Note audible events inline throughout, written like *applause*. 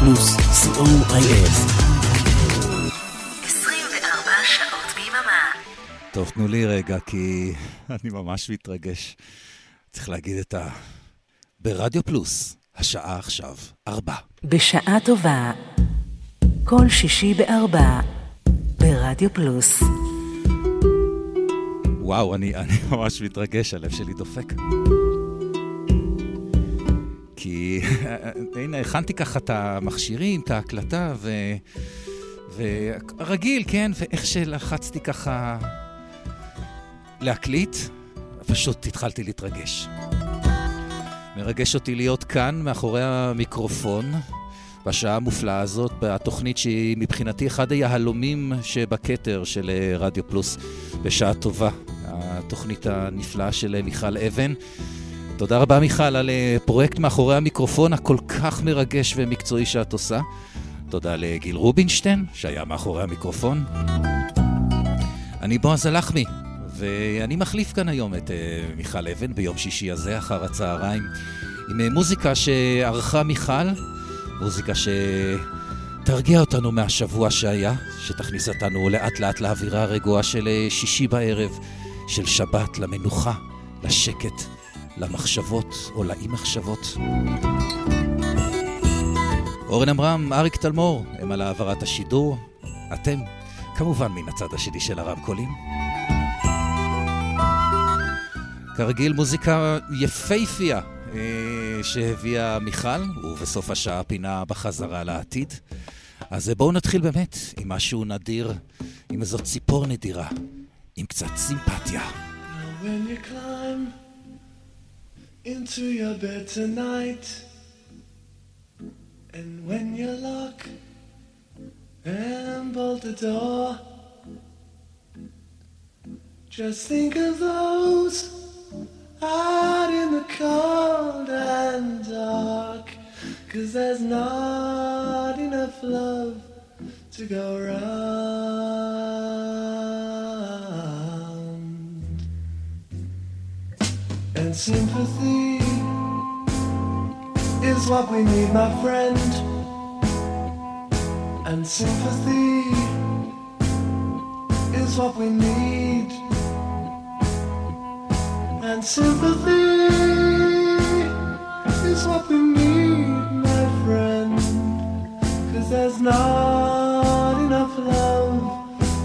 פלוס, co.il. 24 שעות ביממה. טוב, תנו לי רגע, כי *laughs* אני ממש מתרגש. צריך להגיד את ה... ברדיו פלוס, השעה עכשיו, ארבע. בשעה טובה, כל שישי בארבע, ברדיו פלוס. וואו, אני, *laughs* אני ממש מתרגש, הלב שלי דופק. כי הנה, הכנתי ככה את המכשירים, את ההקלטה, ו... ורגיל, כן, ואיך שלחצתי ככה להקליט, פשוט התחלתי להתרגש. מרגש אותי להיות כאן, מאחורי המיקרופון, בשעה המופלאה הזאת, בתוכנית שהיא מבחינתי אחד היהלומים שבכתר של רדיו פלוס, בשעה טובה. התוכנית הנפלאה של מיכל אבן. תודה רבה מיכל על אה, פרויקט מאחורי המיקרופון הכל כך מרגש ומקצועי שאת עושה. תודה לגיל רובינשטיין, שהיה מאחורי המיקרופון. אני בועז הלחמי, ואני מחליף כאן היום את uh, מיכל אבן ביום שישי הזה, אחר הצהריים, עם uh, מוזיקה שערכה מיכל, מוזיקה שתרגיע אותנו מהשבוע שהיה, שתכניס אותנו לאט לאט לאווירה הרגועה של uh, שישי בערב, של שבת, למנוחה, לשקט, למחשבות או לאי מחשבות. אורן עמרם, אריק תלמור, הם על העברת השידור. אתם, כמובן מן הצד השני של הרמקולים. כרגיל מוזיקה יפייפייה אה, שהביאה מיכל, ובסוף השעה פינה בחזרה לעתיד. אז בואו נתחיל באמת עם משהו נדיר, עם איזו ציפור נדירה, עם קצת סימפתיה. Into your bed tonight and when you lock and bolt the door just think of those out in the cold and dark. Cause there's not enough love to go round. Sympathy is what we need, my friend. And sympathy is what we need and sympathy is what we need, my friend. Cause there's not enough love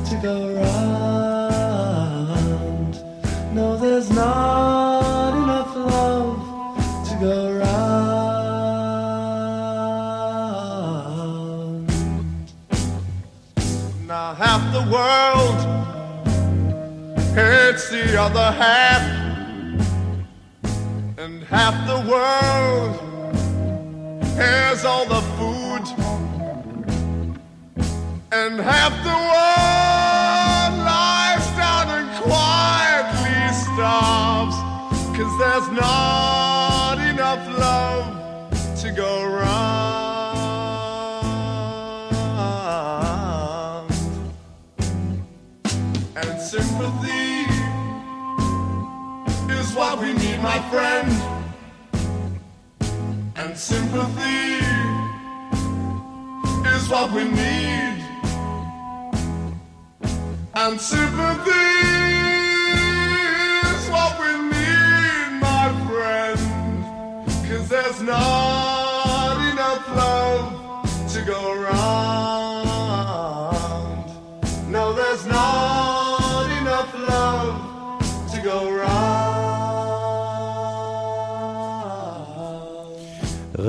to go around. The other half. And half the world has all the food, and half the world lies down and quietly starves, cause there's not enough love to go round. What we need, my friend. And sympathy is what we need. And sympathy is what we need, my friend. There's not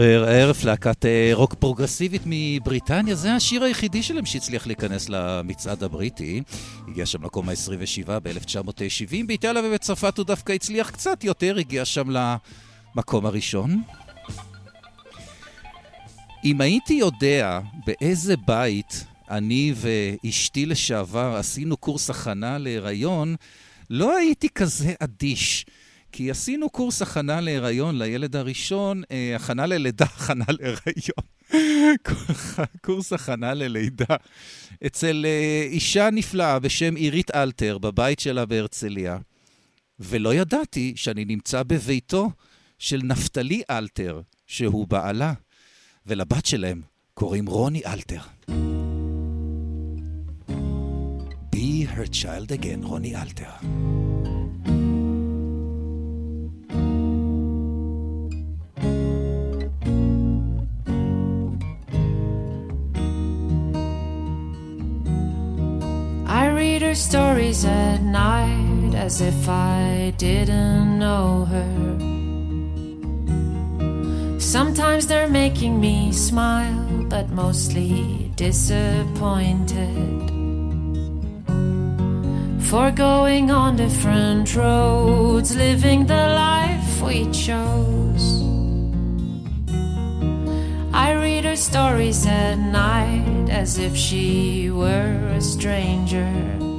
ערף, להקת אה, רוק פרוגרסיבית מבריטניה, זה השיר היחידי שלהם שהצליח להיכנס למצעד הבריטי. הגיע שם למקום ה-27 ב-1970. באיטליה ובצרפת הוא דווקא הצליח קצת יותר, הגיע שם למקום הראשון. אם הייתי יודע באיזה בית אני ואשתי לשעבר עשינו קורס הכנה להיריון, לא הייתי כזה אדיש. כי עשינו קורס הכנה להיריון לילד הראשון, אה, הכנה ללידה, *laughs* הכנה להיריון. *laughs* קורס הכנה ללידה. אצל אה, אישה נפלאה בשם עירית אלתר, בבית שלה בהרצליה. ולא ידעתי שאני נמצא בביתו של נפתלי אלתר, שהוא בעלה. ולבת שלהם קוראים רוני אלתר. Be her child again, רוני אלתר. Stories at night as if I didn't know her. Sometimes they're making me smile, but mostly disappointed. For going on different roads, living the life we chose. I read her stories at night as if she were a stranger.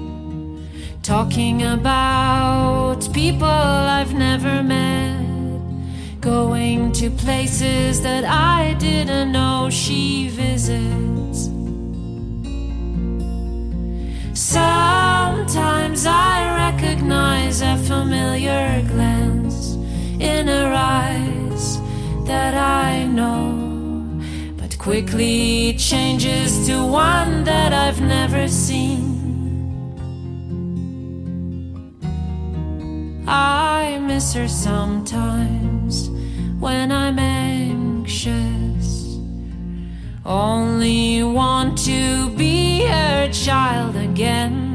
Talking about people I've never met. Going to places that I didn't know she visits. Sometimes I recognize a familiar glance in her eyes that I know but quickly changes to one that I've never seen. I miss her sometimes when I'm anxious. Only want to be her child again.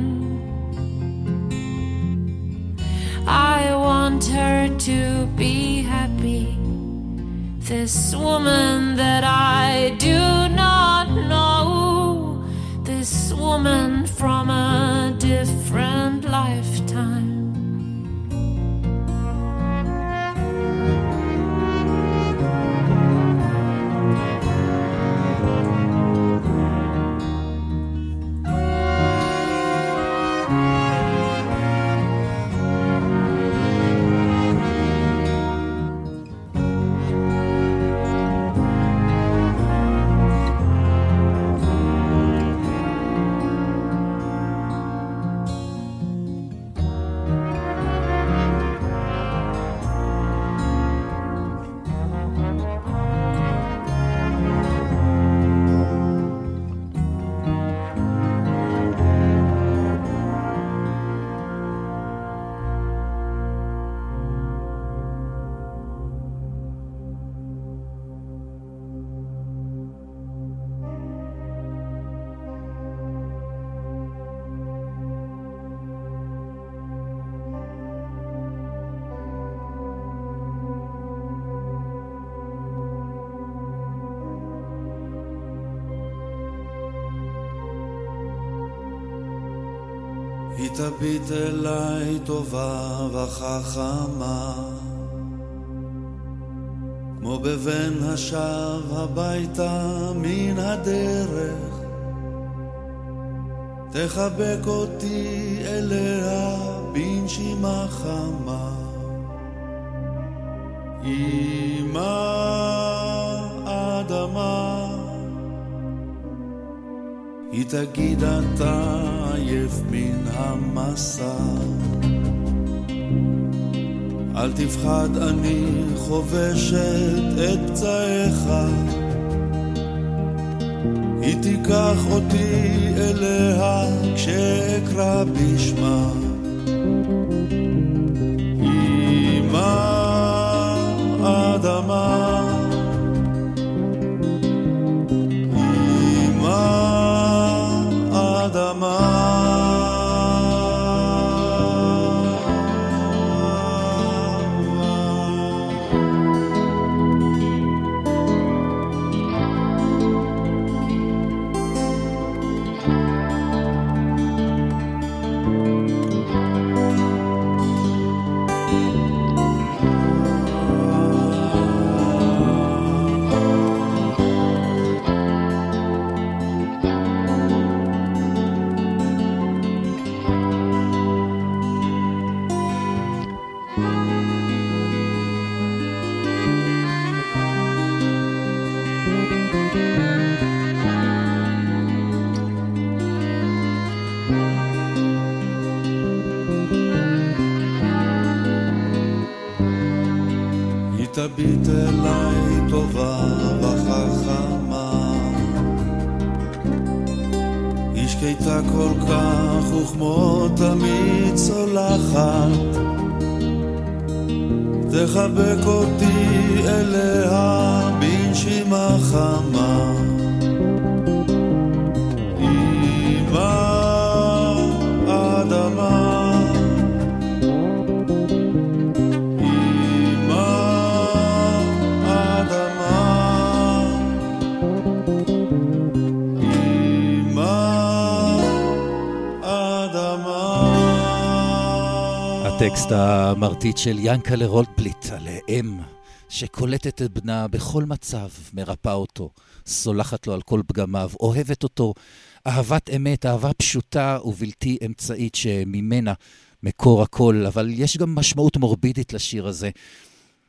I want her to be happy. This woman that I do not know, this woman from a different lifetime. תביט אליי טובה וחכמה, כמו בבן השב הביתה מן הדרך, תחבק אותי אליה בנשימה חמה. אמא תגיד אתה עייף מן המסע. אל תפחד אני חובשת את פצעיך. היא תיקח אותי אליה כשאקרא בשמה. אמא אדמה וכמו תמיד צולחת תחבק אותי אליה בנשימה חמה הטקסט המרטיט של ינקלה רולדבליט על אם שקולטת את בנה בכל מצב, מרפאה אותו, סולחת לו על כל פגמיו, אוהבת אותו, אהבת אמת, אהבה פשוטה ובלתי אמצעית שממנה מקור הכל, אבל יש גם משמעות מורבידית לשיר הזה.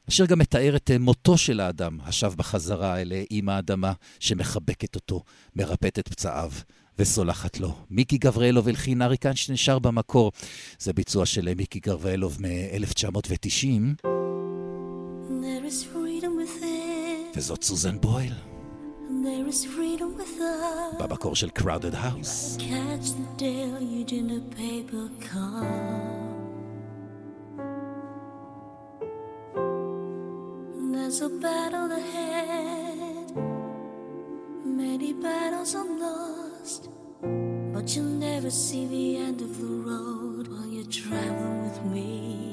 אשר גם מתאר את מותו של האדם, השב בחזרה אל אימא האדמה, שמחבקת אותו, מרפאת את פצעיו. וסולחת לו. מיקי גבריאלוב הלחין אריקן שנשר במקור. זה ביצוע של מיקי גבריאלוב מ-1990. וזאת סוזן בויל. במקור של Crowded House. There's a battle ahead, many battles lost. You'll never see the end of the road while you're traveling with me.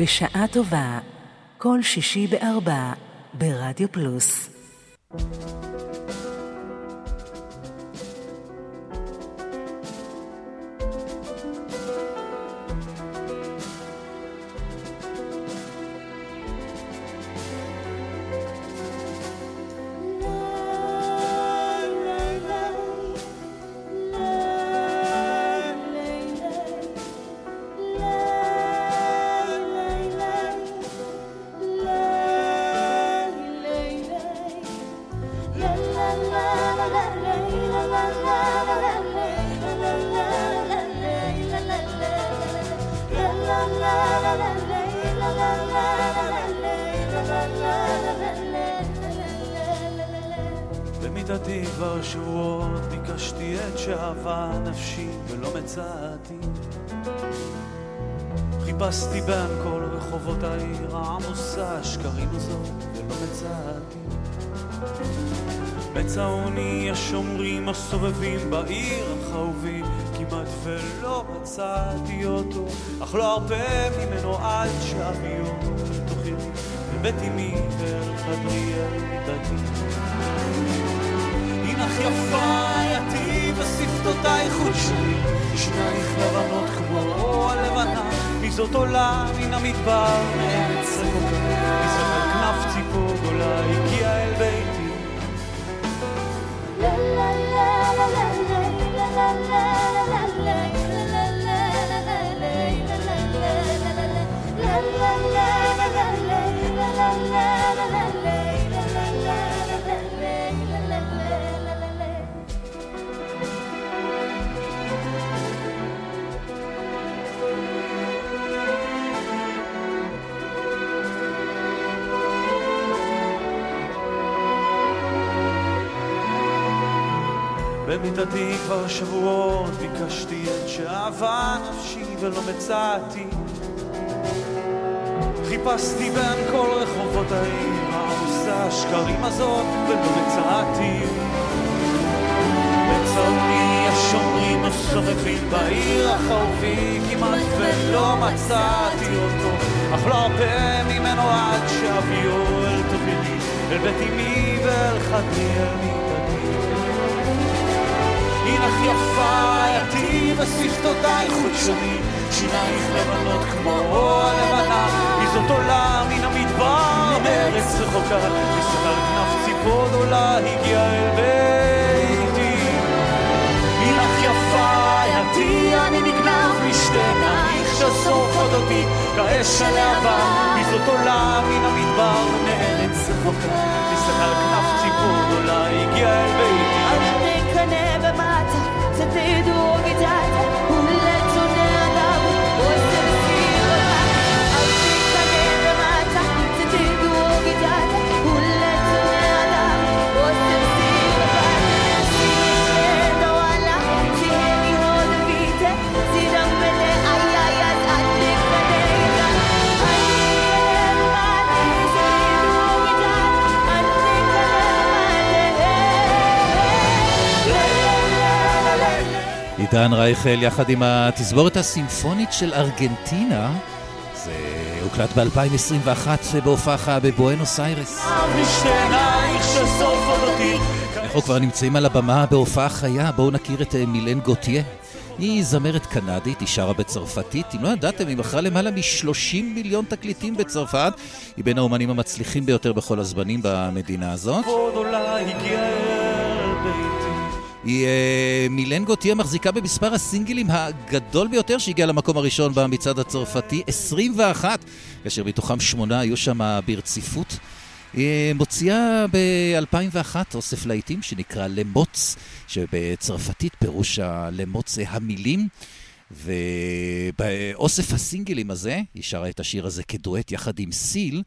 בשעה טובה, כל שישי בארבע, ברדיו פלוס. מצאתי חיפשתי בין כל רחובות העיר העמוסה השקרים הזאת ולא מצאתי. מצאוני השומרים הסובבים בעיר החהובי כמעט ולא מצאתי אותו. אך לא הרבה ממנו עד שאבי אותו לתוך עירי לבית אמי ואל חדרי אל מיטתי הנך יפה יתי ושפתותייך חודשי שנייך לבנות כמו הלבנה מי זאת עולה מן המדבר מארץ רחוקה מי זאת על כנף ציפור גדולה הגיעה אל ביתי במיטתי כבר שבועות ביקשתי את שאהבה נפשי ולא מצאתי. חיפשתי בין כל רחובות העיר העמוסה השקרים הזאת ולא מצאתי. מצאוני השומרים הסובבים בעיר החורבי כמעט ולא מצאתי אותו. אך לא הרבה ממנו עד שאביו אל תובילי אל בית אמי ואל חדרי אל מיטתי הנך יפה יתי ושפתותייך חודשני שינייך לבנות כמו הלבנה היא זאת עולה מן המדבר מארץ רחוקה. על כנף ציפור גדולה הגיעה אל ביתי. הנך יפה יתי אני נגנב משתי עינייך ששורפות אותי כאש הלהבה. היא זאת עולה מן המדבר מארץ רחוקה. על כנף ציפור גדולה הגיעה אל ביתי te doy. עידן רייכל יחד עם התזמורת הסימפונית של ארגנטינה. זה הוקלט ב-2021 בהופעה בבואנוס איירס. אנחנו כבר נמצאים על הבמה בהופעה חיה, בואו נכיר את מילן גוטיה. היא זמרת קנדית, היא שרה בצרפתית. אם לא ידעתם, היא מכרה למעלה מ-30 מיליון תקליטים בצרפת. היא בין האומנים המצליחים ביותר בכל הזמנים במדינה הזאת. היא uh, מילנגו תהיה מחזיקה במספר הסינגלים הגדול ביותר שהגיע למקום הראשון במצעד הצרפתי, 21, כאשר מתוכם שמונה היו שם ברציפות. היא uh, מוציאה ב-2001 אוסף להיטים שנקרא למוץ, שבצרפתית פירוש הלמוץ זה המילים. ובאוסף הסינגלים הזה, היא שרה את השיר הזה כדואט יחד עם סיל,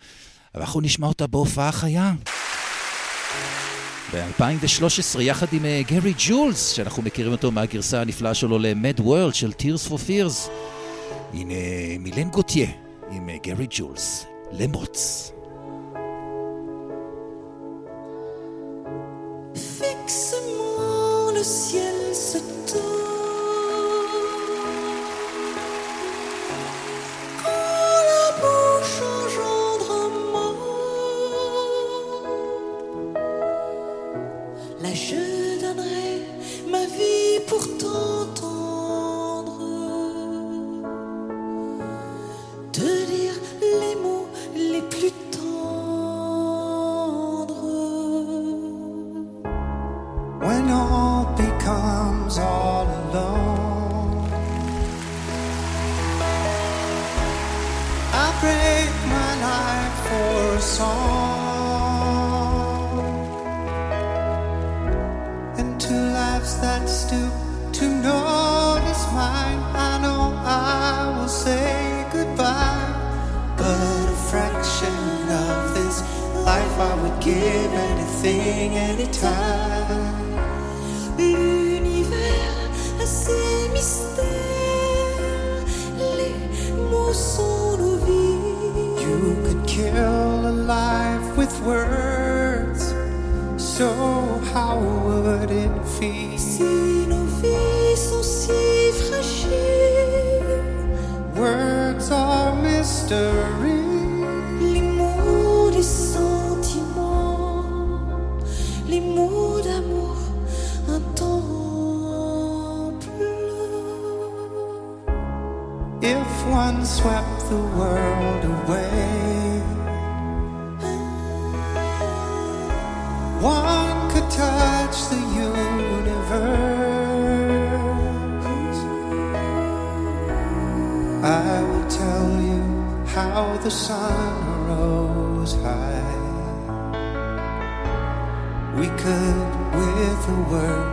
ואנחנו נשמע אותה בהופעה חיה. ב-2013 יחד עם גרי ג'ולס, שאנחנו מכירים אותו מהגרסה הנפלאה שלו ל-Mad World של Tears for Fears. הנה מילן גוטיה עם גרי ג'ולס, למוץ. Fixe-moi le ciel and two lives that stoop to notice mine. I know I will say goodbye, but a fraction of this life I would give anything, anytime. A ses mystères, nos vies. You could kill life with words. So how would it feel? Si nos vies sont si fragiles, words are mystery. If one swept the world. the sun rose high, we could, with a word,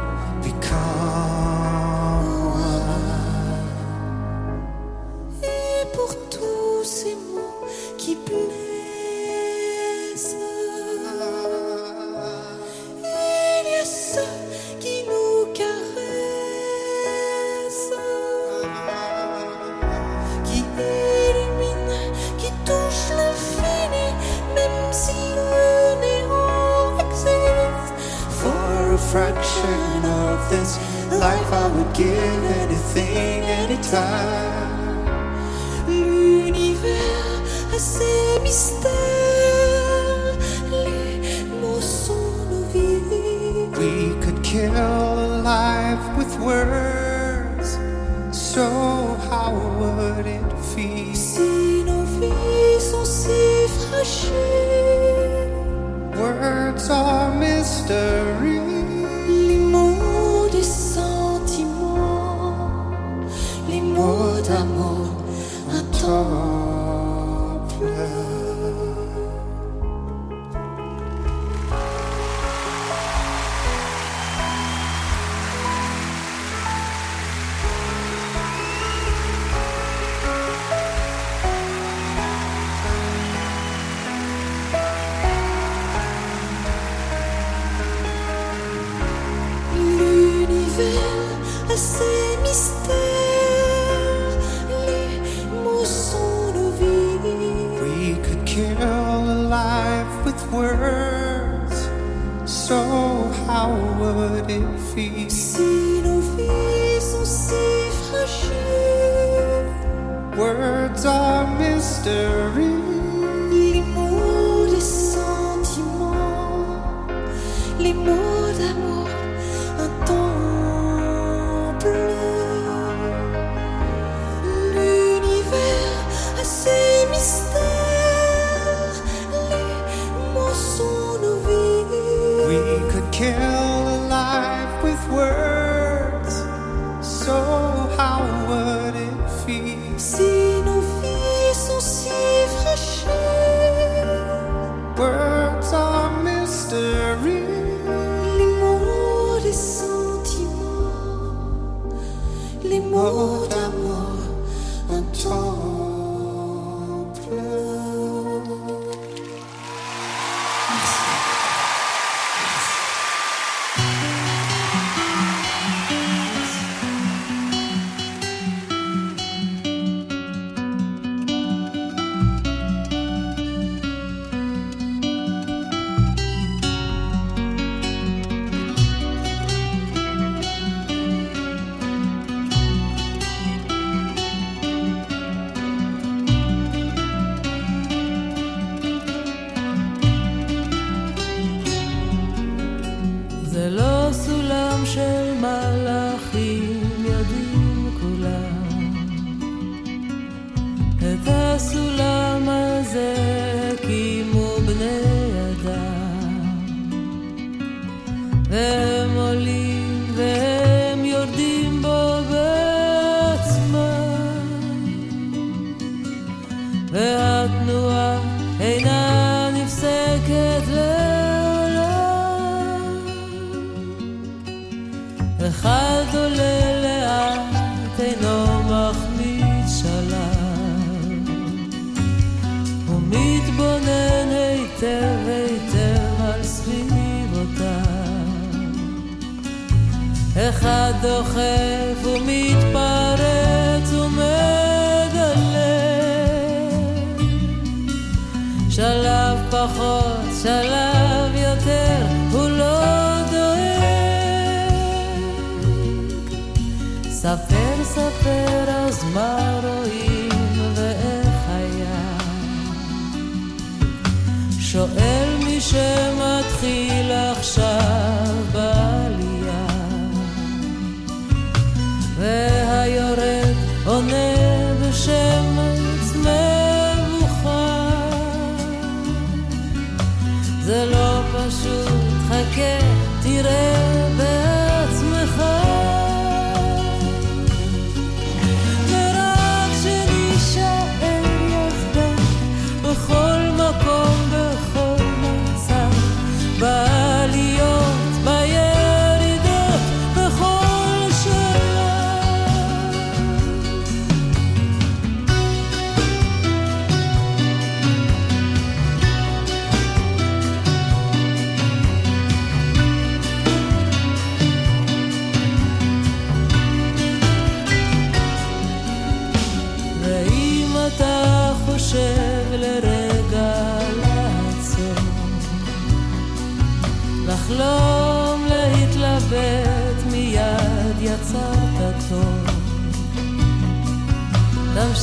so how would it feel? Si nos vies sont si fragiles.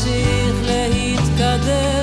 תמשיך להתקדם,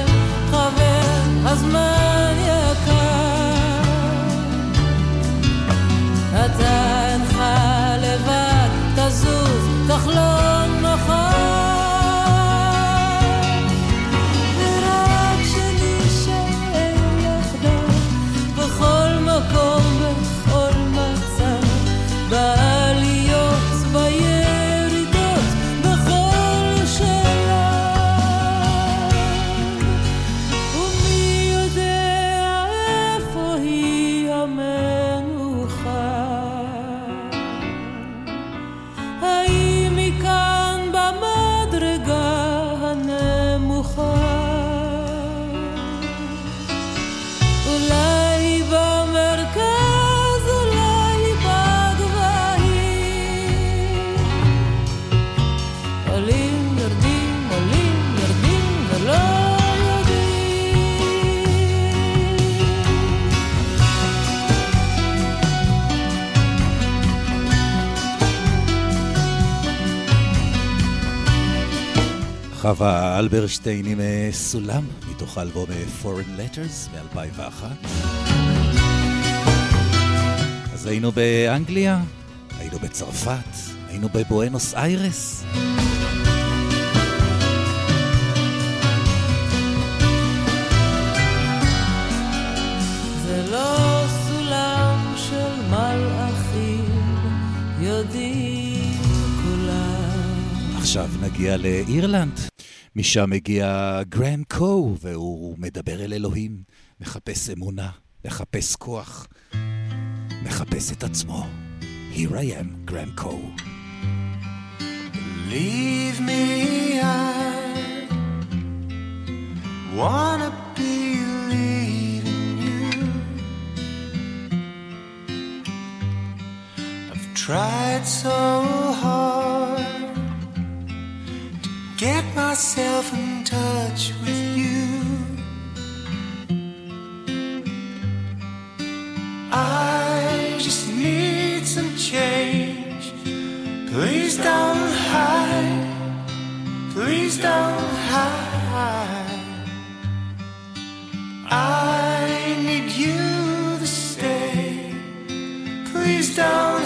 חווה אלברשטיין עם אה, סולם, מתוך האלבום אה, Foreign Letters מ-2001. אז היינו באנגליה, היינו בצרפת, היינו בבואנוס איירס. לא. עכשיו נגיע לאירלנד. משם מגיע גרם קו, והוא מדבר אל אלוהים, מחפש אמונה, מחפש כוח, מחפש את עצמו. Here I am, גרם קו. Leave me, wanna tried so hard get myself in touch with you. I just need some change. Please don't hide. Please don't hide. I need you to stay. Please don't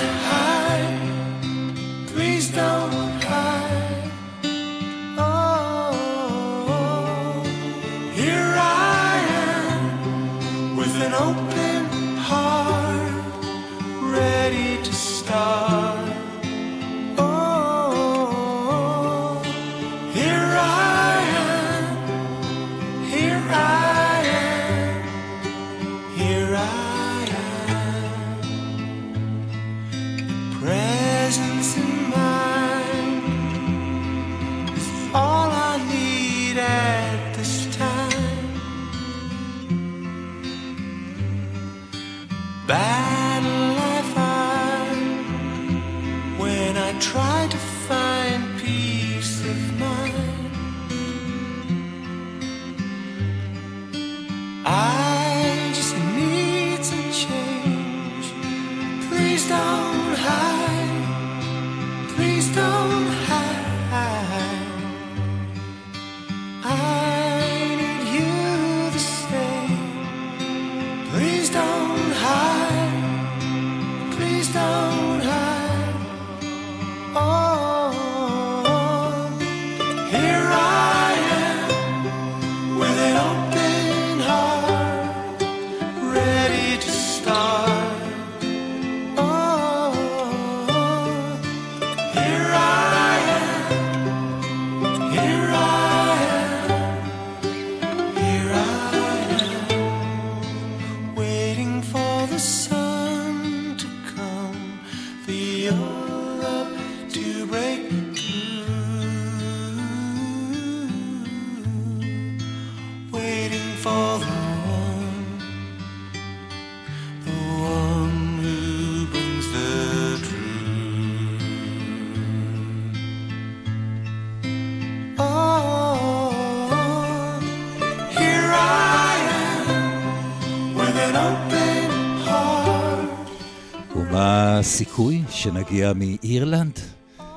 סיכוי שנגיע מאירלנד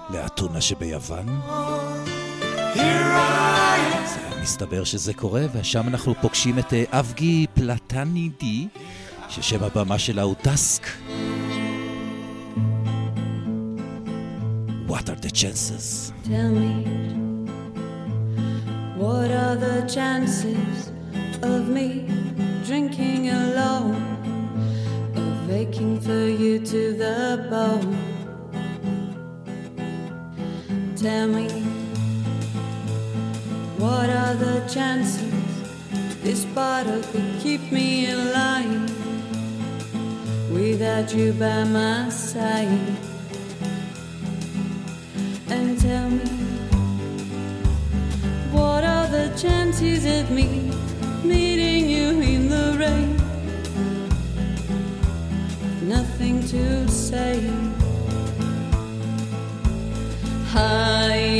לאתונה שביוון? מסתבר שזה קורה, ושם אנחנו פוגשים את אה, אבגי פלטנידי, ששם הבמה שלה הוא דסק. What are the chances? Tell me, what are the chances of me? aching for you to the bone. Tell me, what are the chances this bottle could keep me in line without you by my side? And tell me, what are the chances of me meeting you in the rain? to say hi.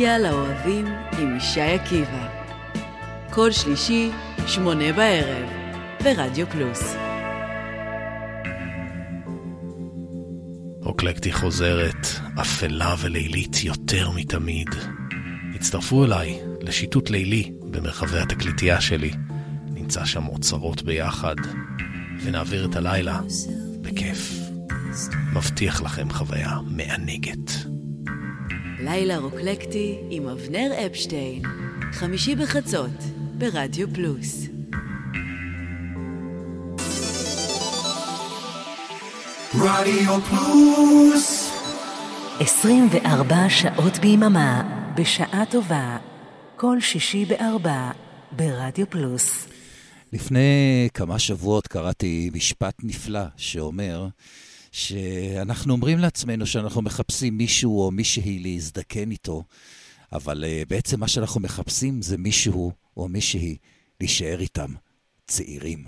נוסטלגיה לאוהבים עם ישי עקיבא. כל שלישי, שמונה בערב, ברדיו פלוס. אוקלקטי חוזרת, אפלה ולילית יותר מתמיד. הצטרפו אליי לשיטוט לילי במרחבי התקליטייה שלי. נמצא שם אוצרות ביחד, ונעביר את הלילה בכיף. מבטיח לכם חוויה מענגת. לילה רוקלקטי עם אבנר אפשטיין, חמישי בחצות, ברדיו פלוס. רדיו פלוס 24 שעות ביממה, בשעה טובה, כל שישי בארבע, ברדיו פלוס. לפני כמה שבועות קראתי משפט נפלא שאומר שאנחנו אומרים לעצמנו שאנחנו מחפשים מישהו או מישהי להזדקן איתו, אבל uh, בעצם מה שאנחנו מחפשים זה מישהו או מישהי להישאר איתם צעירים.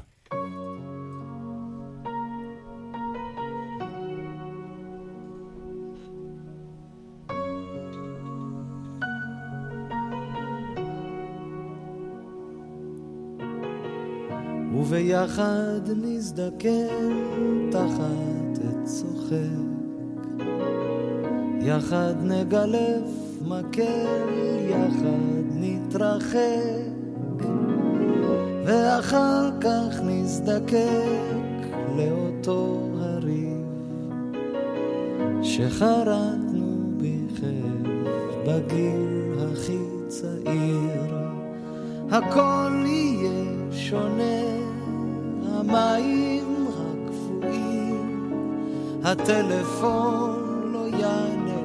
וביחד נזדקן תחת צוחק. יחד נגלף מקל, יחד נתרחק, ואחר כך נזדקק לאותו הריב שחרטנו בכיף בגיל הכי צעיר. הכל יהיה שונה, המים הטלפון לא יענה,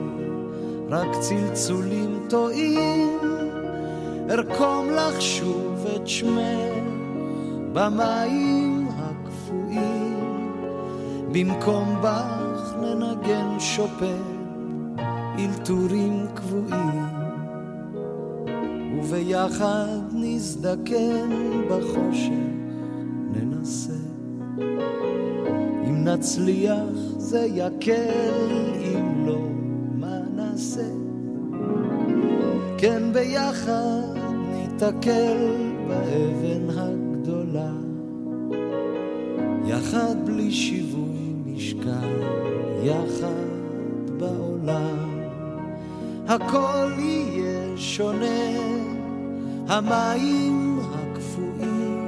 רק צלצולים טועים, ארקום לך שוב את שמך במים הקפואים, במקום בך ננגן שופן, אלתורים קבועים. וביחד נזדקן בחושך, ננסה. אם נצליח זה יקל, אם לא, מה נעשה? כן ביחד ניתקל באבן הגדולה, יחד בלי שיווי משקל, יחד בעולם. הכל יהיה שונה, המים הקפואים,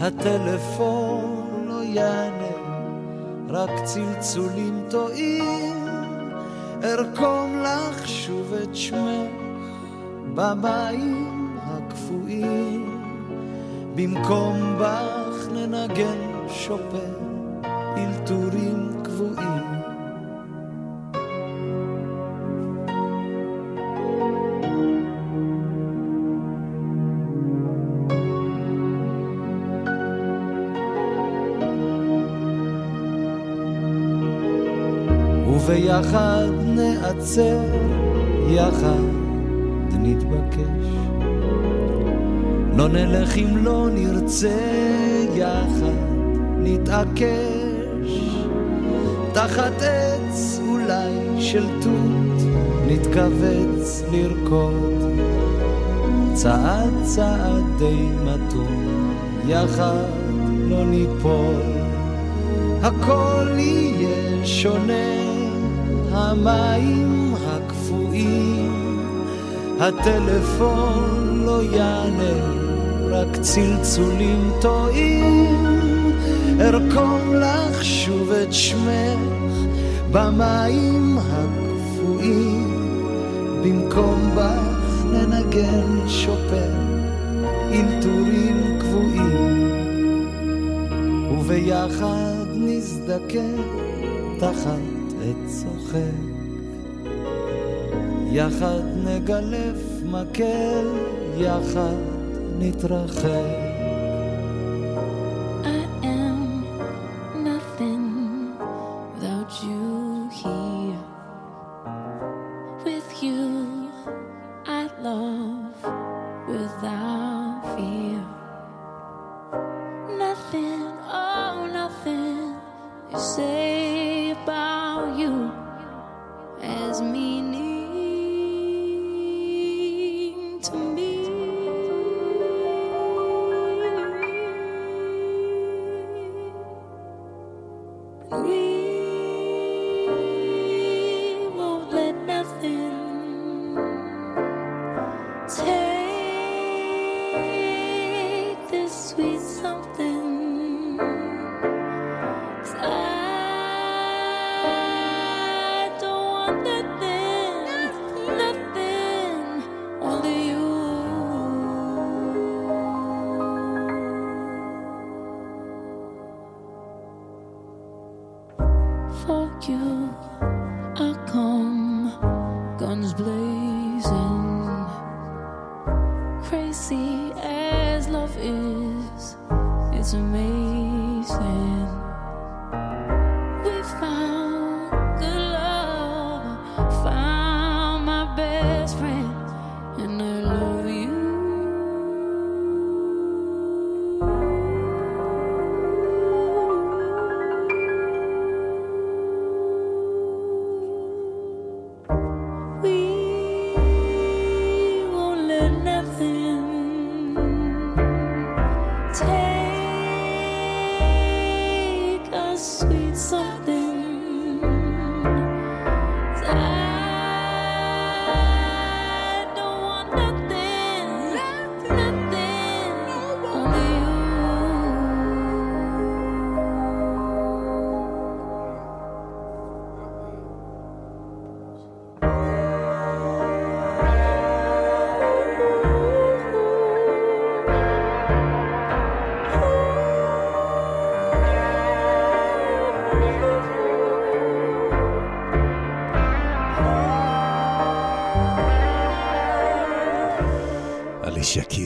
הטלפון לא יענה, רק צלצולים טועים, ארקום לך שוב את שמך במים הקפואים, במקום בך ננגן שופן, אלתורים קבועים. וביחד נעצר, יחד נתבקש. לא נלך אם לא נרצה, יחד נתעקש. תחת עץ אולי של תות, נתכווץ לרקוד. צעד צעד די מתון, יחד לא ניפול. הכל יהיה שונה, המים הקפואים, הטלפון לא יענה, רק צלצולים טועים. ארקום לך שוב את שמך במים הקפואים, במקום בך ננגן שופן, אלתורים קבועים. וביחד נזדקן תחת עץ צוחק. יחד נגלף מקל, יחד נתרחק.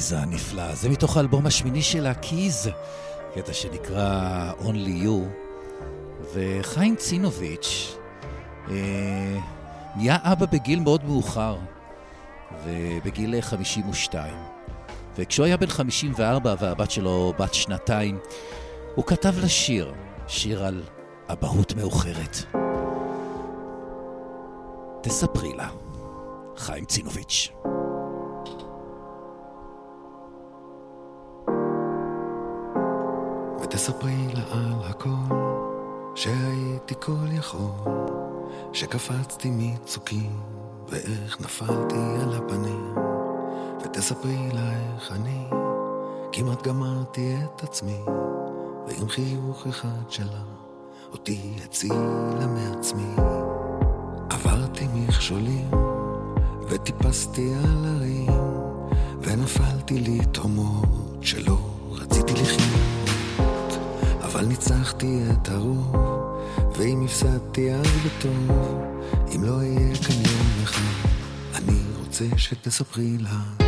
קיז הנפלא. זה מתוך האלבום השמיני שלה, קיז, קטע שנקרא Only You. וחיים צינוביץ' אה, נהיה אבא בגיל מאוד מאוחר, ובגיל 52. וכשהוא היה בן 54 והבת שלו בת שנתיים, הוא כתב לה שיר, שיר על אבהות מאוחרת. תספרי לה, חיים צינוביץ'. ותספרי לה על הכל, שהייתי כל יכול, שקפצתי מצוקים, ואיך נפלתי על הפנים, ותספרי לה איך אני כמעט גמרתי את עצמי, ועם חיוך אחד שלה אותי הצילה מעצמי. עברתי מכשולים, וטיפסתי על הרים, ונפלתי לתהומות שלא רציתי לחיות. אבל ניצחתי את הרוב, ואם הפסדתי אז בטוב, אם לא אהיה כאן יום אחד, אני רוצה שתספרי לה.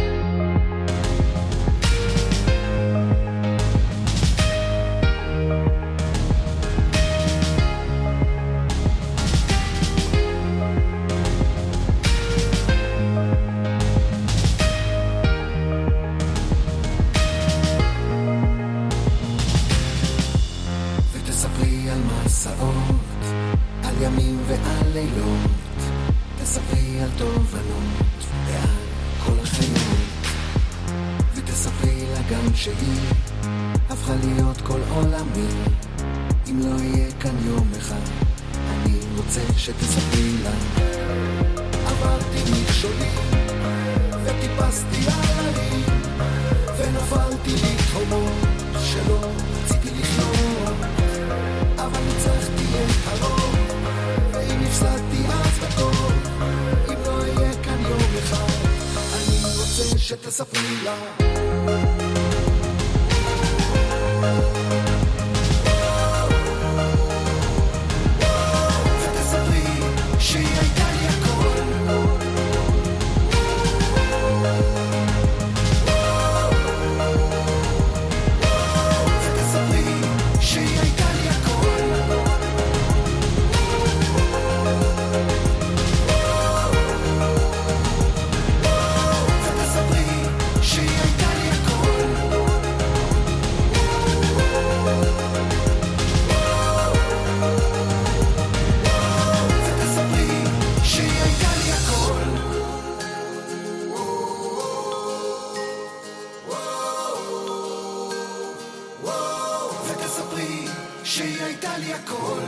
שהיא הפכה להיות כל עולמי, אם לא יהיה כאן יום אחד, אני רוצה שתספרי שהיא הייתה לי הכל.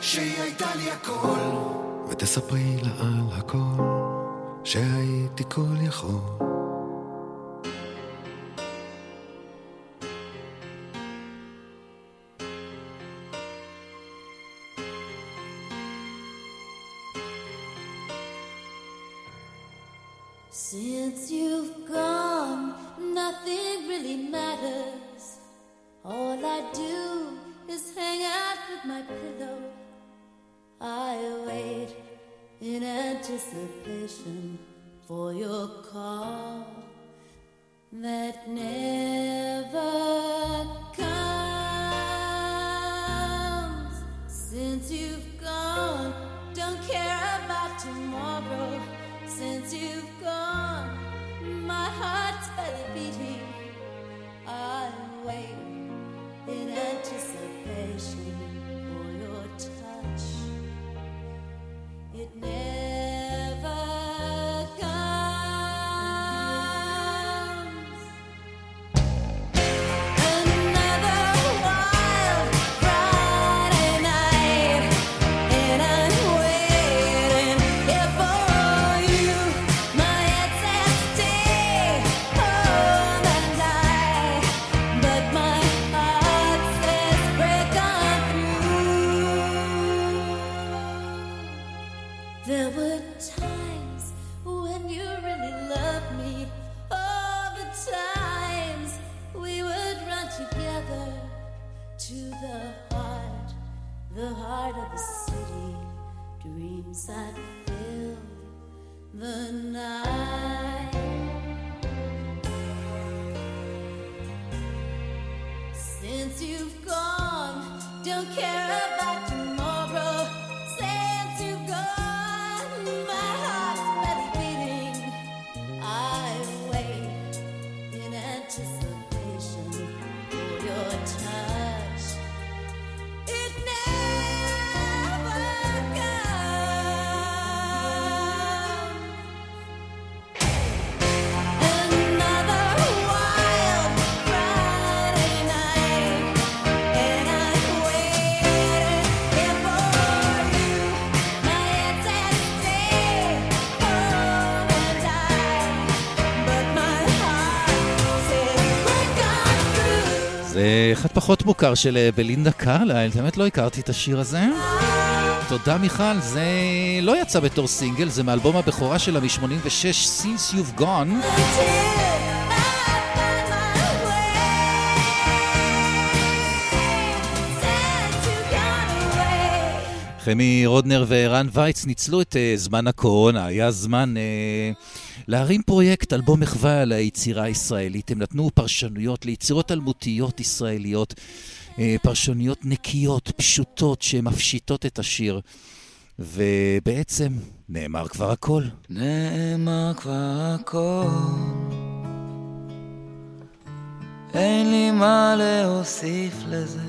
שהיא הייתה לי הכל. ותספרי לה על הכל, שהייתי כל יכול. פחות מוכר של אה, בלינדה קרלייל, באמת לא הכרתי את השיר הזה. תודה מיכל, זה לא יצא בתור סינגל, זה מאלבום הבכורה שלה מ-86, Since You've Gone. חמי רודנר וערן וייץ ניצלו את אה, זמן הקורונה, היה זמן אה, להרים פרויקט, אלבום מחווה על היצירה הישראלית. הם נתנו פרשנויות ליצירות אלמותיות ישראליות, אה, פרשנויות נקיות, פשוטות, שמפשיטות את השיר. ובעצם נאמר כבר הכל. נאמר כבר הכל, אין לי מה להוסיף לזה,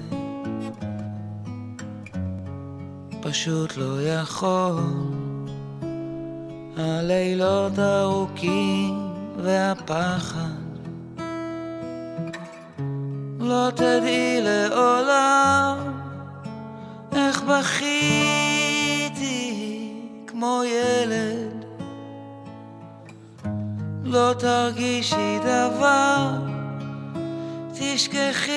פשוט לא יכול. הלילות ארוכים והפחד, לא תדעי לעולם איך בכיתי כמו ילד. לא תרגישי דבר, תשכחי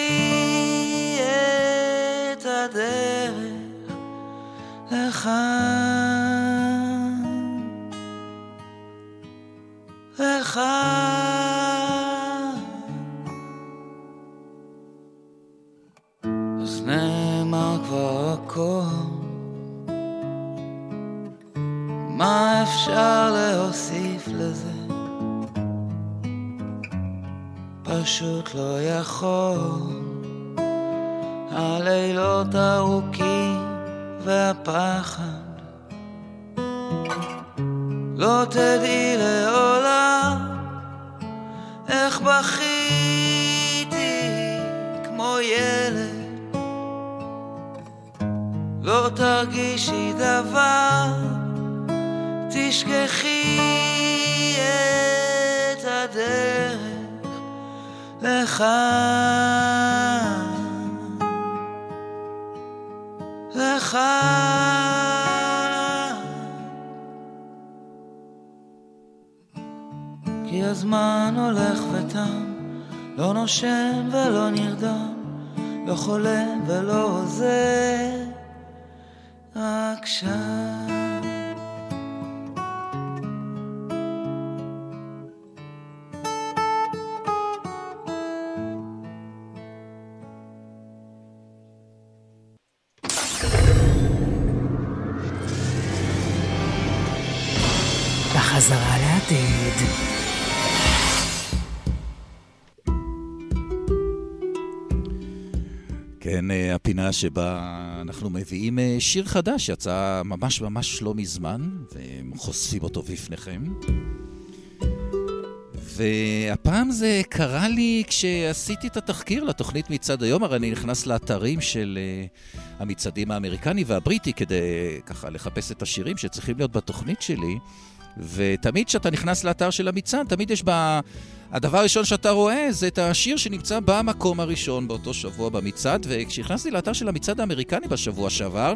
את הדרך לכאן. לכאן. אז נאמר כבר הכל, מה אפשר להוסיף לזה? פשוט לא יכול. הלילות ארוכים והפחד לא תדעי לעולם איך בכיתי כמו ילד. לא תרגישי דבר תשכחי את הדרך לכאן. לכאן הזמן הולך ותם, לא נושם ולא נרדם, לא חולם ולא עוזר, רק שם. בחזרה לעתיד. אה, הפינה שבה אנחנו מביאים אה, שיר חדש, יצא ממש ממש לא מזמן, וחושפים אותו בפניכם. והפעם זה קרה לי כשעשיתי את התחקיר לתוכנית מצעד היום, הרי אני נכנס לאתרים של uh, המצעדים האמריקני והבריטי כדי ככה לחפש את השירים שצריכים להיות בתוכנית שלי, ותמיד כשאתה נכנס לאתר של המצעד, תמיד יש בה... הדבר הראשון שאתה רואה זה את השיר שנמצא במקום הראשון באותו שבוע במצעד, וכשנכנסתי לאתר של המצעד האמריקני בשבוע שעבר,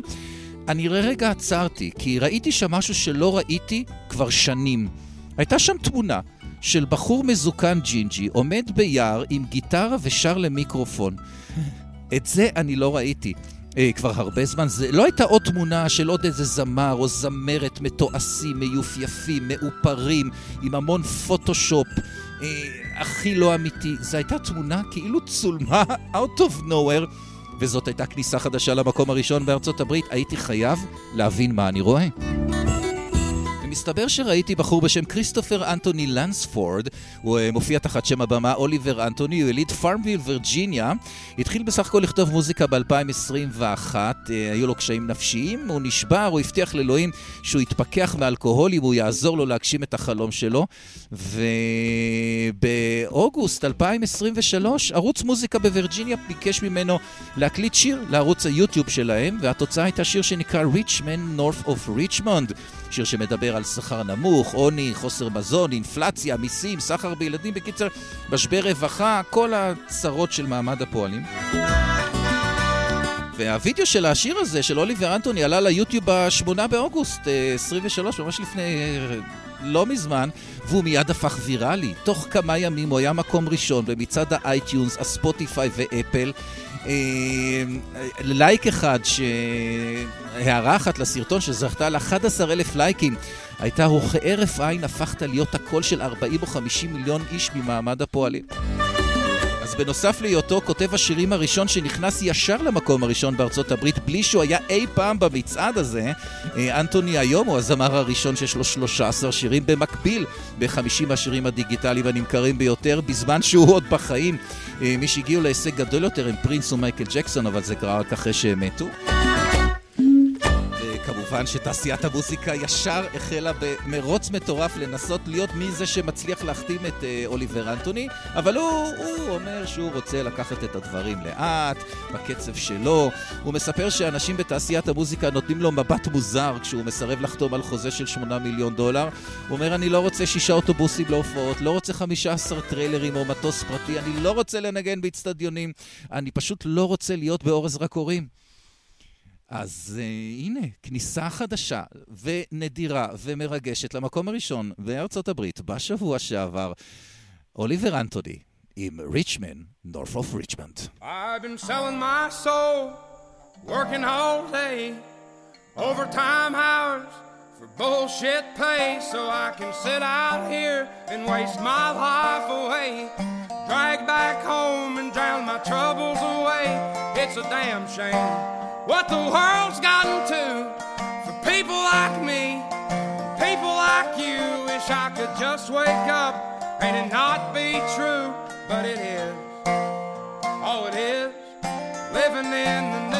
אני רגע עצרתי, כי ראיתי שם משהו שלא ראיתי כבר שנים. הייתה שם תמונה של בחור מזוקן ג'ינג'י עומד ביער עם גיטרה ושר למיקרופון. את זה אני לא ראיתי. אה, כבר הרבה זמן, זה לא הייתה עוד תמונה של עוד איזה זמר או זמרת מתועשים, מיופייפים, מאופרים, עם המון פוטושופ, אה, הכי לא אמיתי. זו הייתה תמונה כאילו צולמה out of nowhere, וזאת הייתה כניסה חדשה למקום הראשון בארצות הברית. הייתי חייב להבין מה אני רואה. מסתבר שראיתי בחור בשם כריסטופר אנטוני לנספורד, הוא אה, מופיע תחת שם הבמה אוליבר אנטוני, הוא יליד פארמוויל, וירג'יניה. התחיל בסך הכל לכתוב מוזיקה ב-2021, אה, היו לו קשיים נפשיים, הוא נשבר, הוא הבטיח לאלוהים שהוא יתפכח מאלכוהול אם הוא יעזור לו להגשים את החלום שלו. ובאוגוסט 2023, ערוץ מוזיקה בווירג'יניה ביקש ממנו להקליט שיר לערוץ היוטיוב שלהם, והתוצאה הייתה שיר שנקרא Richmond North of Richmond. שיר שמדבר על שכר נמוך, עוני, חוסר מזון, אינפלציה, מיסים, סחר בילדים, בקיצר, משבר רווחה, כל הצרות של מעמד הפועלים. והווידאו של השיר הזה, של אוליבר אנטוני, עלה ליוטיוב ב-8 באוגוסט 23, אה, ממש לפני אה, לא מזמן, והוא מיד הפך ויראלי. תוך כמה ימים הוא היה מקום ראשון במצעד ה iTunes, ה Spotify ו Apple. אה, לייק אחד, הערה אחת לסרטון שזכתה על 11 אלף לייקים, הייתה וכהרף עין הפכת להיות הקול של 40 או 50 מיליון איש ממעמד הפועלים. אז בנוסף להיותו כותב השירים הראשון שנכנס ישר למקום הראשון בארצות הברית בלי שהוא היה אי פעם במצעד הזה, אה, אנטוני היום הוא הזמר הראשון שיש לו 13 שירים במקביל ב-50 השירים הדיגיטליים הנמכרים ביותר, בזמן שהוא עוד בחיים. אה, מי שהגיעו להישג גדול יותר הם פרינס ומייקל ג'קסון, אבל זה קרה רק אחרי שהם מתו. כמובן שתעשיית המוזיקה ישר החלה במרוץ מטורף לנסות להיות מי זה שמצליח להחתים את אה, אוליבר אנטוני, אבל הוא, הוא אומר שהוא רוצה לקחת את הדברים לאט, בקצב שלו. הוא מספר שאנשים בתעשיית המוזיקה נותנים לו מבט מוזר כשהוא מסרב לחתום על חוזה של 8 מיליון דולר. הוא אומר, אני לא רוצה שישה אוטובוסים להופעות, לא רוצה 15 טריילרים או מטוס פרטי, אני לא רוצה לנגן באצטדיונים, אני פשוט לא רוצה להיות באור הזרקורים. אז uh, הנה, כניסה חדשה ונדירה ומרגשת למקום הראשון בארצות הברית בשבוע שעבר, אוליבר אנטוני עם ריצ'מן, North of Richmond. I've been selling my soul, working all day, overtime hours for bullshit pay, so I can sit out here and waste my life away. Drag back home and drown my troubles away. It's a damn shame. What the world's gotten to for people like me, people like you. Wish I could just wake up and it not be true, but it is. Oh, it is living in the new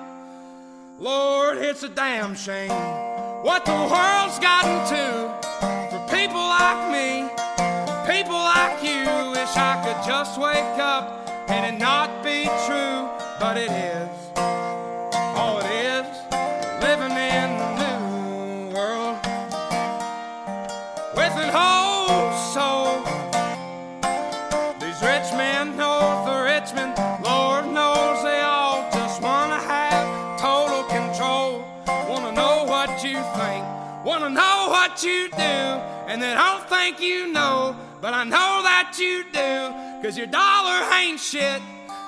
Lord, it's a damn shame what the world's gotten to for people like me, people like you. Wish I could just wake up and it not be true, but it is. All it is, living in the new world with an whole soul. These rich men know the rich men, what you do, and they don't think you know, but I know that you do, cause your dollar ain't shit,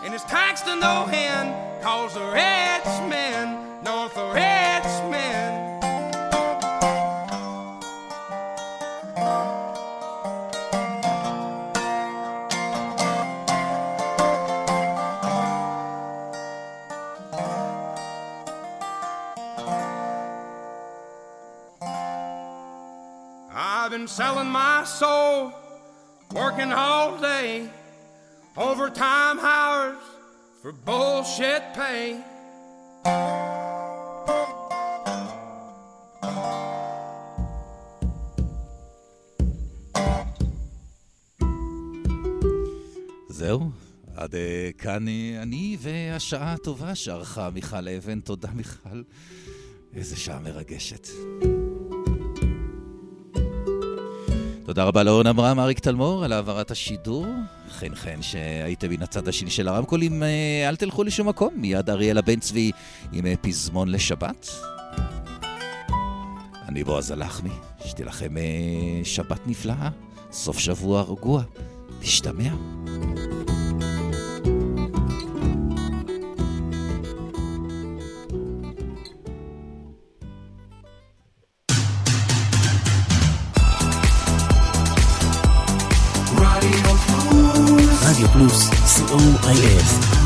and it's taxed to no end, cause the rich men know the rich men. Selling my soul, working all day, overtime hours for bullshit pay. זהו, עד אה, כאן אה, אני והשעה הטובה שערכה מיכל אבן. תודה, מיכל. איזה שעה מרגשת. תודה רבה לאורן אברהם, אריק תלמור, על העברת השידור. חן חן שהייתם מן הצד השני של הרמקולים, אה, אל תלכו לשום מקום. מיד אריאלה בן צבי עם אה, פזמון לשבת. אני בועז הלחמי, שתהיה לכם אה, שבת נפלאה, סוף שבוע רגוע. נשתמע. co.il